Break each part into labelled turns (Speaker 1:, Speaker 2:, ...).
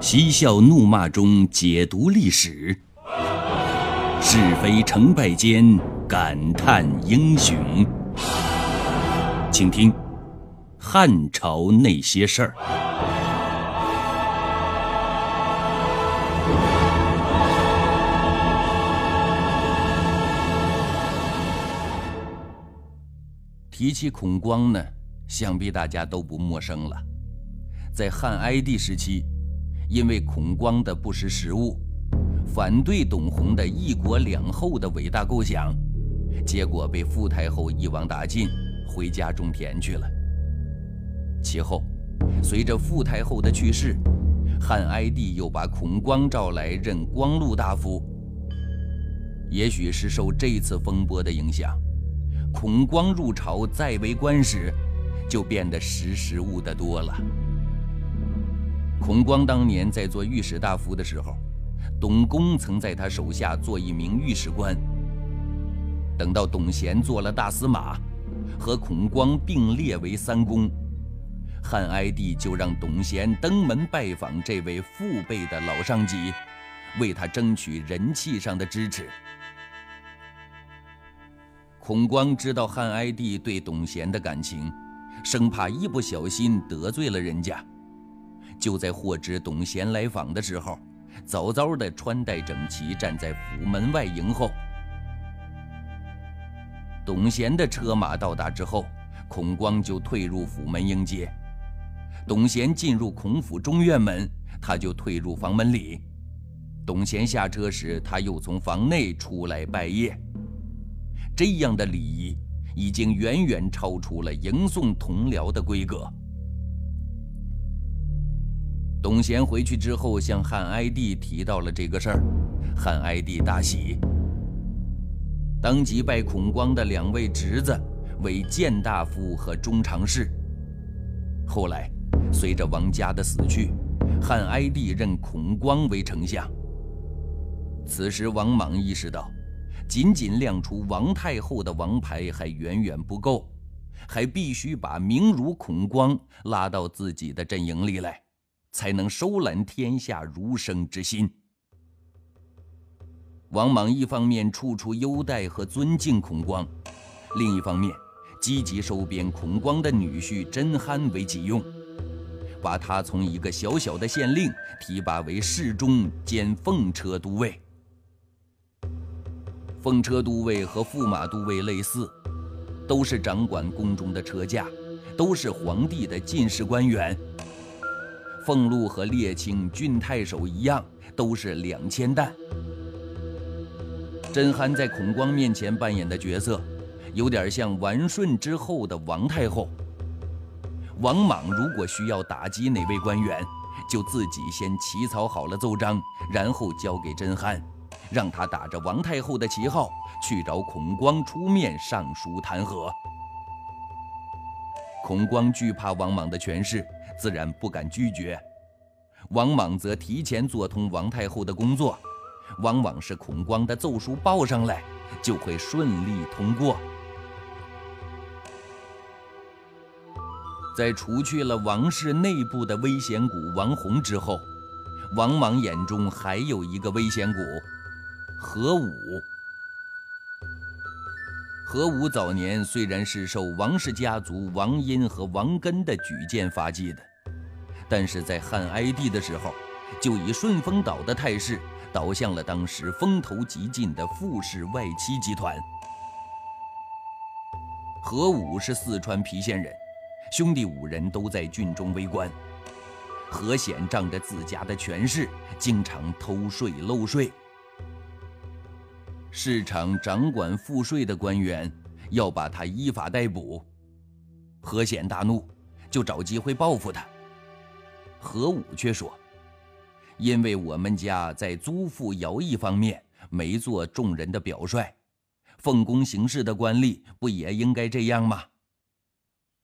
Speaker 1: 嬉笑怒骂中解读历史，是非成败间感叹英雄。请听《汉朝那些事儿》。提起孔光呢，想必大家都不陌生了。在汉哀帝时期，因为孔光的不识时务，反对董弘的一国两后的伟大构想，结果被傅太后一网打尽，回家种田去了。其后，随着傅太后的去世，汉哀帝又把孔光召来任光禄大夫。也许是受这次风波的影响。孔光入朝再为官时，就变得识时务的多了。孔光当年在做御史大夫的时候，董公曾在他手下做一名御史官。等到董贤做了大司马，和孔光并列为三公，汉哀帝就让董贤登门拜访这位父辈的老上级，为他争取人气上的支持。孔光知道汉哀帝对董贤的感情，生怕一不小心得罪了人家，就在获知董贤来访的时候，早早的穿戴整齐，站在府门外迎候。董贤的车马到达之后，孔光就退入府门迎接。董贤进入孔府中院门，他就退入房门里。董贤下车时，他又从房内出来拜谒。这样的礼仪已经远远超出了迎送同僚的规格。董贤回去之后，向汉哀帝提到了这个事儿，汉哀帝大喜，当即拜孔光的两位侄子为谏大夫和中常侍。后来，随着王嘉的死去，汉哀帝任孔光为丞相。此时，王莽意识到。仅仅亮出王太后的王牌还远远不够，还必须把名儒孔光拉到自己的阵营里来，才能收揽天下儒生之心。王莽一方面处处优待和尊敬孔光，另一方面积极收编孔光的女婿甄邯为己用，把他从一个小小的县令提拔为侍中兼奉车都尉。奉车都尉和驸马都尉类似，都是掌管宫中的车驾，都是皇帝的进士官员。俸禄和列卿、郡太守一样，都是两千担。甄邯在孔光面前扮演的角色，有点像完顺之后的王太后。王莽如果需要打击哪位官员，就自己先起草好了奏章，然后交给甄邯。让他打着王太后的旗号去找孔光出面上书弹劾。孔光惧怕王莽的权势，自然不敢拒绝。王莽则提前做通王太后的工作，往往是孔光的奏书报上来，就会顺利通过。在除去了王室内部的危险股王弘之后，王莽眼中还有一个危险股。何武，何武早年虽然是受王氏家族王殷和王根的举荐发迹的，但是在汉哀帝的时候，就以顺风岛的态势倒向了当时风头极劲的傅氏外戚集团。何武是四川郫县人，兄弟五人都在郡中为官。何显仗着自家的权势，经常偷税漏税。市场掌管赋税的官员要把他依法逮捕，何显大怒，就找机会报复他。何武却说：“因为我们家在租赋徭役方面没做众人的表率，奉公行事的官吏不也应该这样吗？”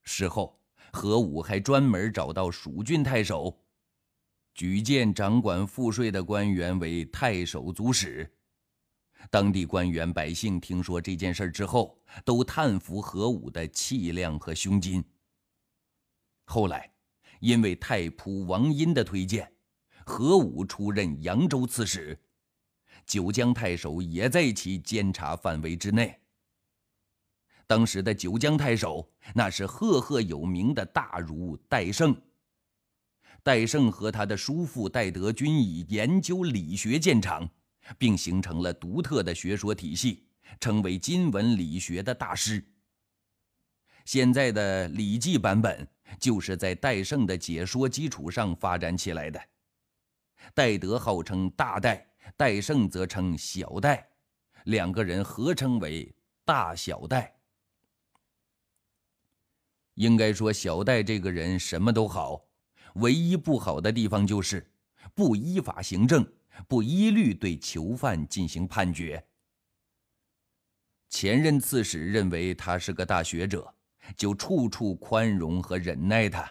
Speaker 1: 事后，何武还专门找到蜀郡太守，举荐掌管赋税的官员为太守足史。当地官员、百姓听说这件事之后，都叹服何武的气量和胸襟。后来，因为太仆王殷的推荐，何武出任扬州刺史，九江太守也在其监察范围之内。当时的九江太守，那是赫赫有名的大儒戴胜。戴胜和他的叔父戴德均以研究理学见长，并形成了独特的学说体系，成为今文理学的大师。现在的《礼记》版本就是在戴胜的解说基础上发展起来的。戴德号称大戴，戴胜则称小戴，两个人合称为大小戴。应该说，小戴这个人什么都好，唯一不好的地方就是不依法行政，不一律对囚犯进行判决。前任刺史认为他是个大学者，就处处宽容和忍耐他。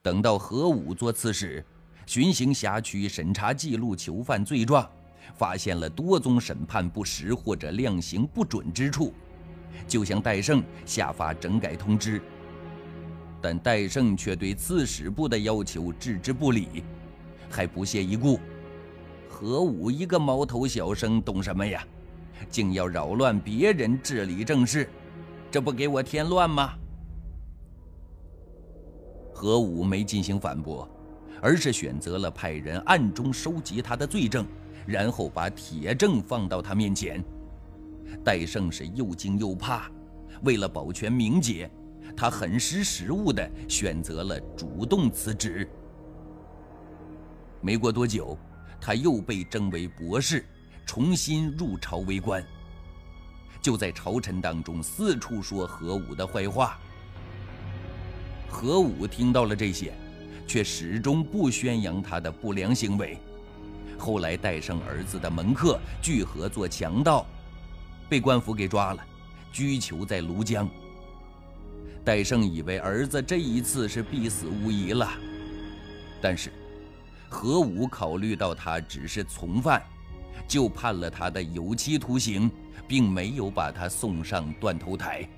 Speaker 1: 等到何武做刺史，巡行辖区审查记录囚犯罪状，发现了多宗审判不实或者量刑不准之处。就向戴胜下发整改通知，但戴胜却对刺史部的要求置之不理，还不屑一顾。何武一个毛头小生懂什么呀？竟要扰乱别人治理政事，这不给我添乱吗？何武没进行反驳，而是选择了派人暗中收集他的罪证，然后把铁证放到他面前。戴胜是又惊又怕，为了保全名节，他很识时务的选择了主动辞职。没过多久，他又被征为博士，重新入朝为官。就在朝臣当中四处说何武的坏话。何武听到了这些，却始终不宣扬他的不良行为。后来，戴胜儿子的门客聚合做强盗。被官府给抓了，拘囚在庐江。戴胜以为儿子这一次是必死无疑了，但是何武考虑到他只是从犯，就判了他的有期徒刑，并没有把他送上断头台。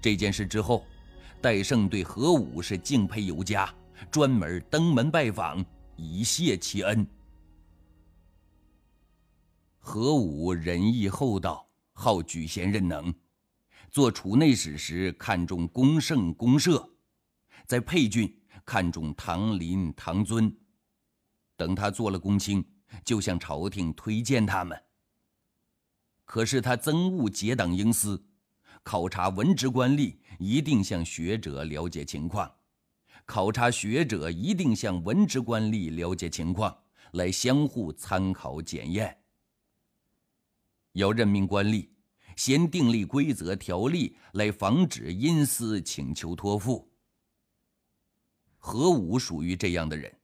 Speaker 1: 这件事之后，戴胜对何武是敬佩有加，专门登门拜访以谢其恩。何武仁义厚道，好举贤任能。做储内史时看重公胜公社，在沛郡看重唐林唐尊。等他做了公卿，就向朝廷推荐他们。可是他憎恶结党营私，考察文职官吏一定向学者了解情况，考察学者一定向文职官吏了解情况，来相互参考检验。要任命官吏，先订立规则条例来防止阴私请求托付。何武属于这样的人，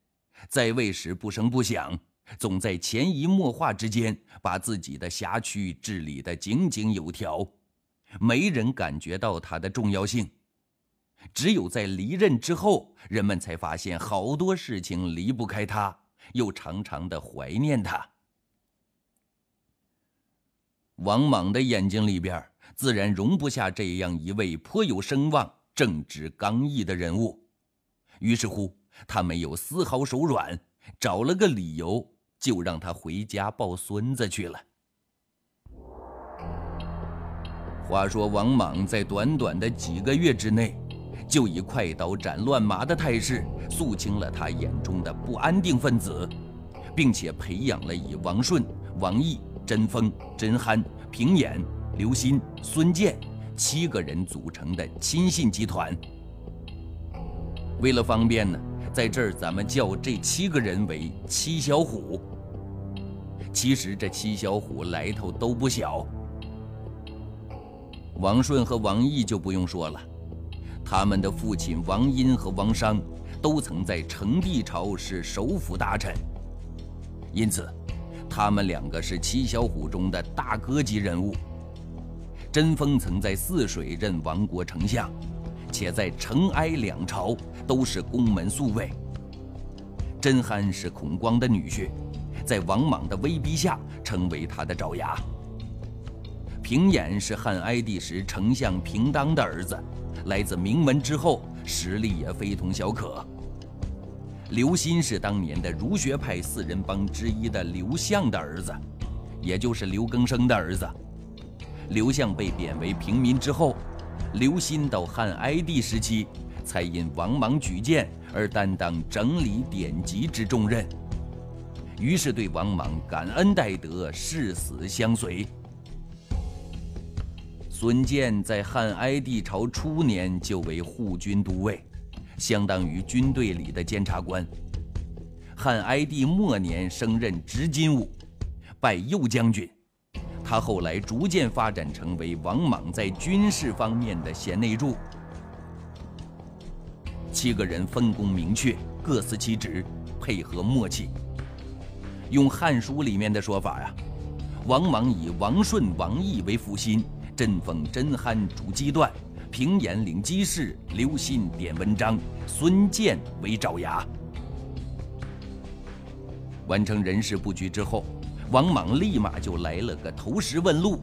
Speaker 1: 在位时不声不响，总在潜移默化之间把自己的辖区治理得井井有条，没人感觉到他的重要性。只有在离任之后，人们才发现好多事情离不开他，又常常的怀念他。王莽的眼睛里边，自然容不下这样一位颇有声望、正直刚毅的人物。于是乎，他没有丝毫手软，找了个理由，就让他回家抱孙子去了。话说，王莽在短短的几个月之内，就以快刀斩乱麻的态势，肃清了他眼中的不安定分子，并且培养了以王顺、王毅。甄丰、甄憨、平衍、刘歆、孙建七个人组成的亲信集团。为了方便呢，在这儿咱们叫这七个人为七小虎。其实这七小虎来头都不小。王顺和王毅就不用说了，他们的父亲王殷和王商都曾在成帝朝是首辅大臣，因此。他们两个是七小虎中的大哥级人物。甄丰曾在泗水任王国丞相，且在成哀两朝都是宫门宿卫。甄邯是孔光的女婿，在王莽的威逼下成为他的爪牙。平衍是汉哀帝时丞相平当的儿子，来自名门之后，实力也非同小可。刘歆是当年的儒学派四人帮之一的刘向的儿子，也就是刘更生的儿子。刘向被贬为平民之后，刘歆到汉哀帝时期，才因王莽举荐而担当整理典籍之重任，于是对王莽感恩戴德，誓死相随。孙坚在汉哀帝朝初年就为护军都尉。相当于军队里的监察官。汉哀帝末年升任执金吾，拜右将军。他后来逐渐发展成为王莽在军事方面的贤内助。七个人分工明确，各司其职，配合默契。用《汉书》里面的说法呀，王莽以王顺、王毅为腹心，针锋甄邯主机断。平严领机事，刘信点文章，孙建为爪牙。完成人事布局之后，王莽立马就来了个投石问路。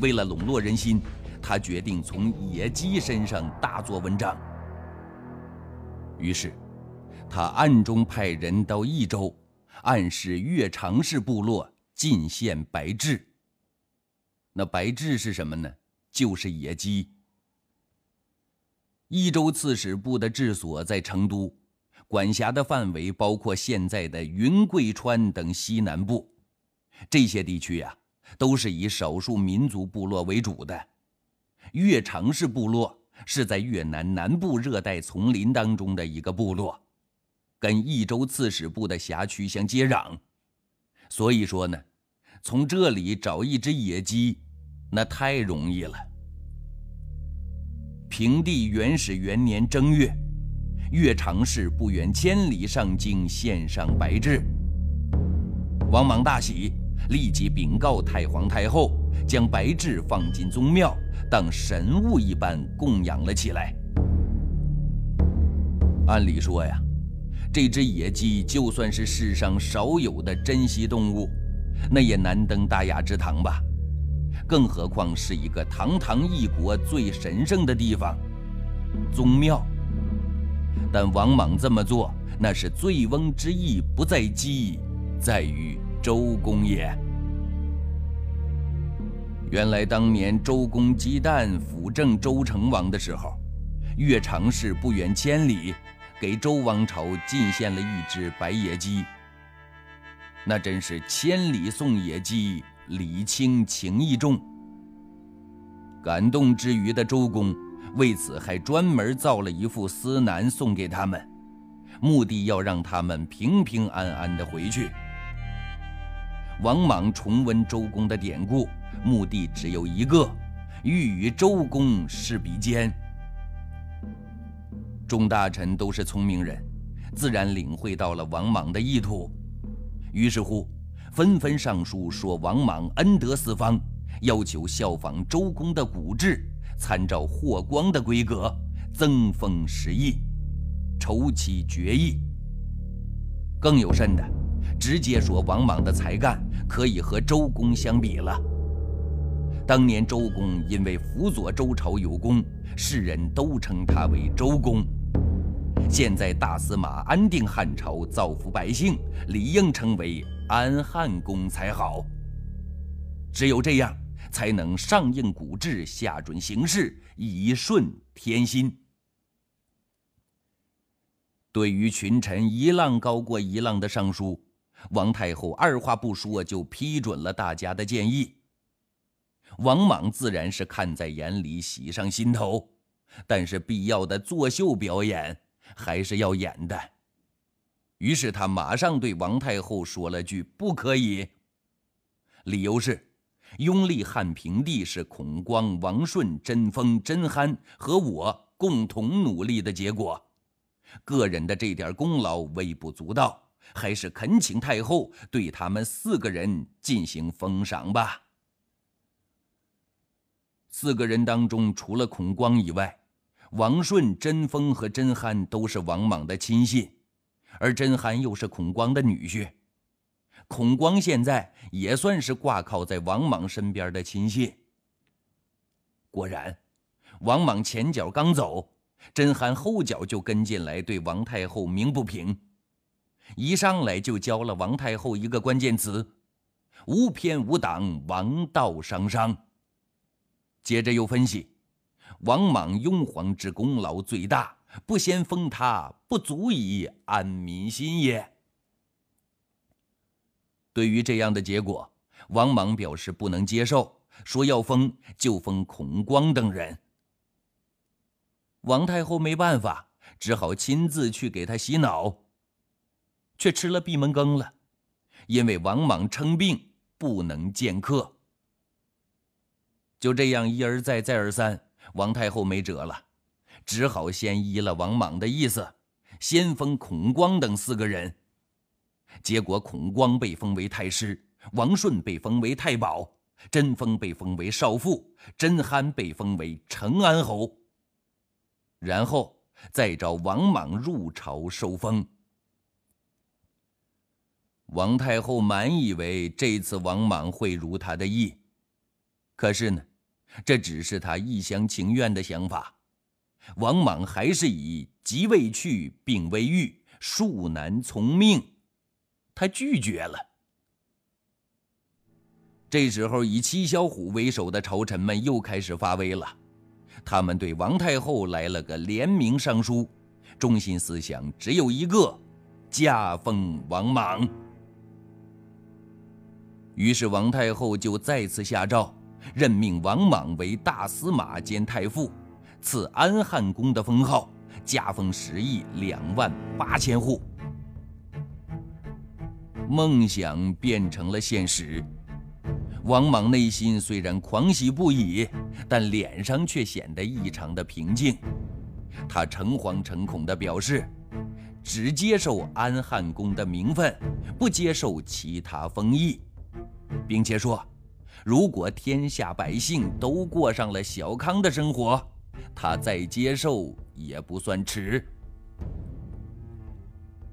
Speaker 1: 为了笼络人心，他决定从野鸡身上大做文章。于是，他暗中派人到益州，暗示岳长氏部落进献白雉。那白雉是什么呢？就是野鸡。益州刺史部的治所在成都，管辖的范围包括现在的云贵川等西南部。这些地区呀，都是以少数民族部落为主的。越长氏部落是在越南南部热带丛林当中的一个部落，跟益州刺史部的辖区相接壤。所以说呢，从这里找一只野鸡，那太容易了。平帝元始元年正月，岳长氏不远千里上京献上白雉。王莽大喜，立即禀告太皇太后，将白雉放进宗庙，当神物一般供养了起来。按理说呀，这只野鸡就算是世上少有的珍稀动物，那也难登大雅之堂吧。更何况是一个堂堂一国最神圣的地方——宗庙。但王莽这么做，那是醉翁之意不在鸡，在于周公也。原来当年周公姬旦辅政周成王的时候，岳长氏不远千里，给周王朝进献了一只白野鸡。那真是千里送野鸡。礼轻情意重，感动之余的周公为此还专门造了一副司南送给他们，目的要让他们平平安安的回去。王莽重温周公的典故，目的只有一个：欲与周公试比肩。众大臣都是聪明人，自然领会到了王莽的意图，于是乎。纷纷上书说王莽恩德四方，要求效仿周公的古制，参照霍光的规格，增封十邑，筹期决议。更有甚的，直接说王莽的才干可以和周公相比了。当年周公因为辅佐周朝有功，世人都称他为周公。现在大司马安定汉朝，造福百姓，理应称为。安汉公才好。只有这样，才能上应古制，下准形势，以顺天心。对于群臣一浪高过一浪的上书，王太后二话不说就批准了大家的建议。王莽自然是看在眼里，喜上心头，但是必要的作秀表演还是要演的。于是他马上对王太后说了句“不可以”，理由是，拥立汉平帝是孔光、王顺、甄丰、甄憨和我共同努力的结果，个人的这点功劳微不足道，还是恳请太后对他们四个人进行封赏吧。四个人当中，除了孔光以外，王顺、甄丰和甄憨都是王莽的亲信。而甄憨又是孔光的女婿，孔光现在也算是挂靠在王莽身边的亲信。果然，王莽前脚刚走，甄憨后脚就跟进来，对王太后鸣不平，一上来就教了王太后一个关键词：无偏无党，王道商商。接着又分析，王莽雍皇之功劳最大，不先封他，不足以安民心也。对于这样的结果，王莽表示不能接受，说要封就封孔光等人。王太后没办法，只好亲自去给他洗脑，却吃了闭门羹了，因为王莽称病不能见客。就这样一而再再而三，王太后没辙了，只好先依了王莽的意思，先封孔光等四个人。结果，孔光被封为太师，王顺被封为太保，甄丰被封为少傅，甄憨被封为成安侯。然后再找王莽入朝受封。王太后满以为这次王莽会如他的意，可是呢，这只是他一厢情愿的想法。王莽还是以即未去，病未愈，恕难从命。他拒绝了。这时候，以齐小虎为首的朝臣们又开始发威了，他们对王太后来了个联名上书，中心思想只有一个：加封王莽。于是，王太后就再次下诏，任命王莽为大司马兼太傅，赐安汉公的封号，加封十亿两万八千户。梦想变成了现实，王莽内心虽然狂喜不已，但脸上却显得异常的平静。他诚惶诚恐地表示，只接受安汉公的名分，不接受其他封邑，并且说，如果天下百姓都过上了小康的生活，他再接受也不算迟。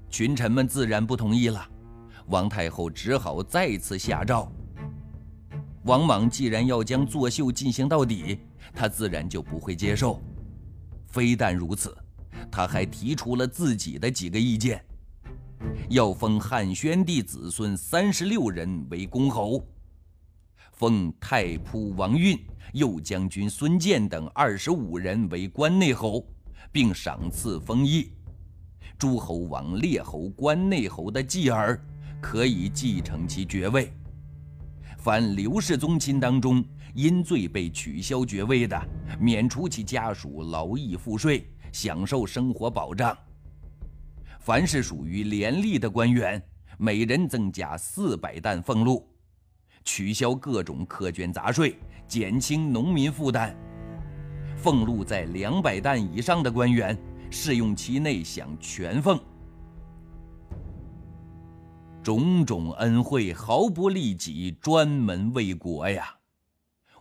Speaker 1: 群臣们自然不同意了。王太后只好再次下诏。王莽既然要将作秀进行到底，他自然就不会接受。非但如此，他还提出了自己的几个意见：要封汉宣帝子孙三十六人为公侯，封太仆王运、右将军孙建等二十五人为关内侯，并赏赐封邑。诸侯王、列侯、关内侯的继儿。可以继承其爵位。凡刘氏宗亲当中因罪被取消爵位的，免除其家属劳役赋税，享受生活保障。凡是属于廉吏的官员，每人增加四百担俸禄，取消各种苛捐杂税，减轻农民负担。俸禄在两百担以上的官员，试用期内享全俸。种种恩惠毫不利己，专门为国呀！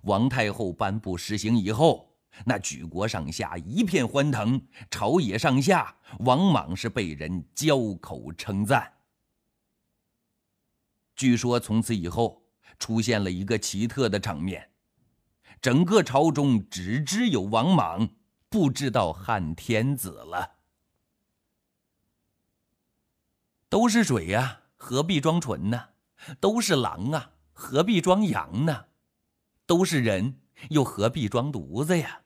Speaker 1: 王太后颁布实行以后，那举国上下一片欢腾，朝野上下，王莽是被人交口称赞。据说从此以后出现了一个奇特的场面：整个朝中只知有王莽，不知道汉天子了。都是水呀！何必装纯呢？都是狼啊，何必装羊呢？都是人，又何必装犊子呀？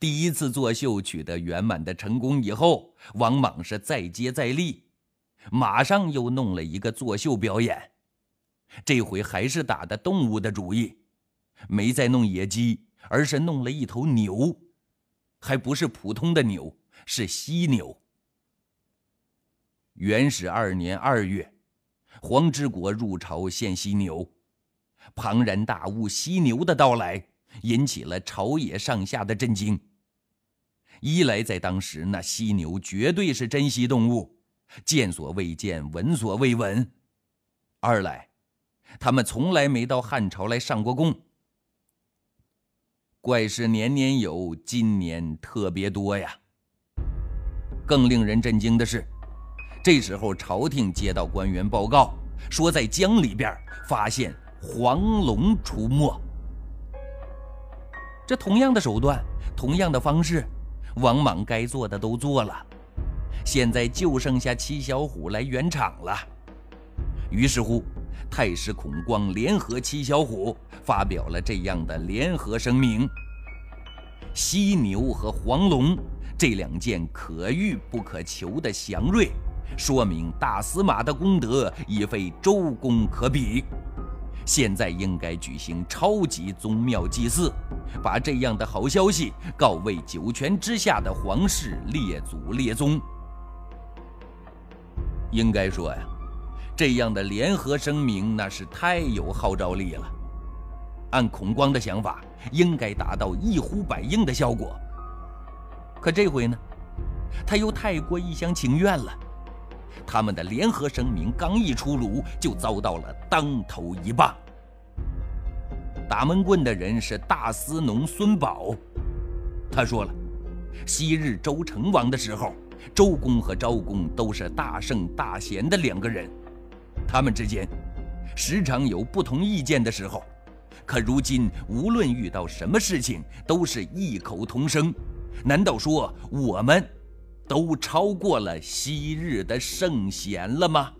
Speaker 1: 第一次作秀取得圆满的成功以后，王莽是再接再厉，马上又弄了一个作秀表演。这回还是打的动物的主意，没再弄野鸡，而是弄了一头牛，还不是普通的牛，是犀牛。元始二年二月，黄之国入朝献犀牛，庞然大物犀牛的到来引起了朝野上下的震惊。一来，在当时那犀牛绝对是珍稀动物，见所未见，闻所未闻；二来，他们从来没到汉朝来上过贡。怪事年年有，今年特别多呀。更令人震惊的是。这时候，朝廷接到官员报告，说在江里边发现黄龙出没。这同样的手段，同样的方式，王莽该做的都做了。现在就剩下七小虎来圆场了。于是乎，太师孔光联合七小虎发表了这样的联合声明：犀牛和黄龙这两件可遇不可求的祥瑞，说明大司马的功德已非周公可比。现在应该举行超级宗庙祭祀，把这样的好消息告慰九泉之下的皇室列祖列宗。应该说呀，这样的联合声明那是太有号召力了。按孔光的想法，应该达到一呼百应的效果。可这回呢，他又太过一厢情愿了。他们的联合声明刚一出炉，就遭到了当头一棒。打闷棍的人是大司农孙宝，他说了，昔日周成王的时候，周公和昭公都是大圣大贤的两个人，他们之间时常有不同意见的时候，可如今无论遇到什么事情，都是异口同声。难道说我们？都超过了昔日的圣贤了吗？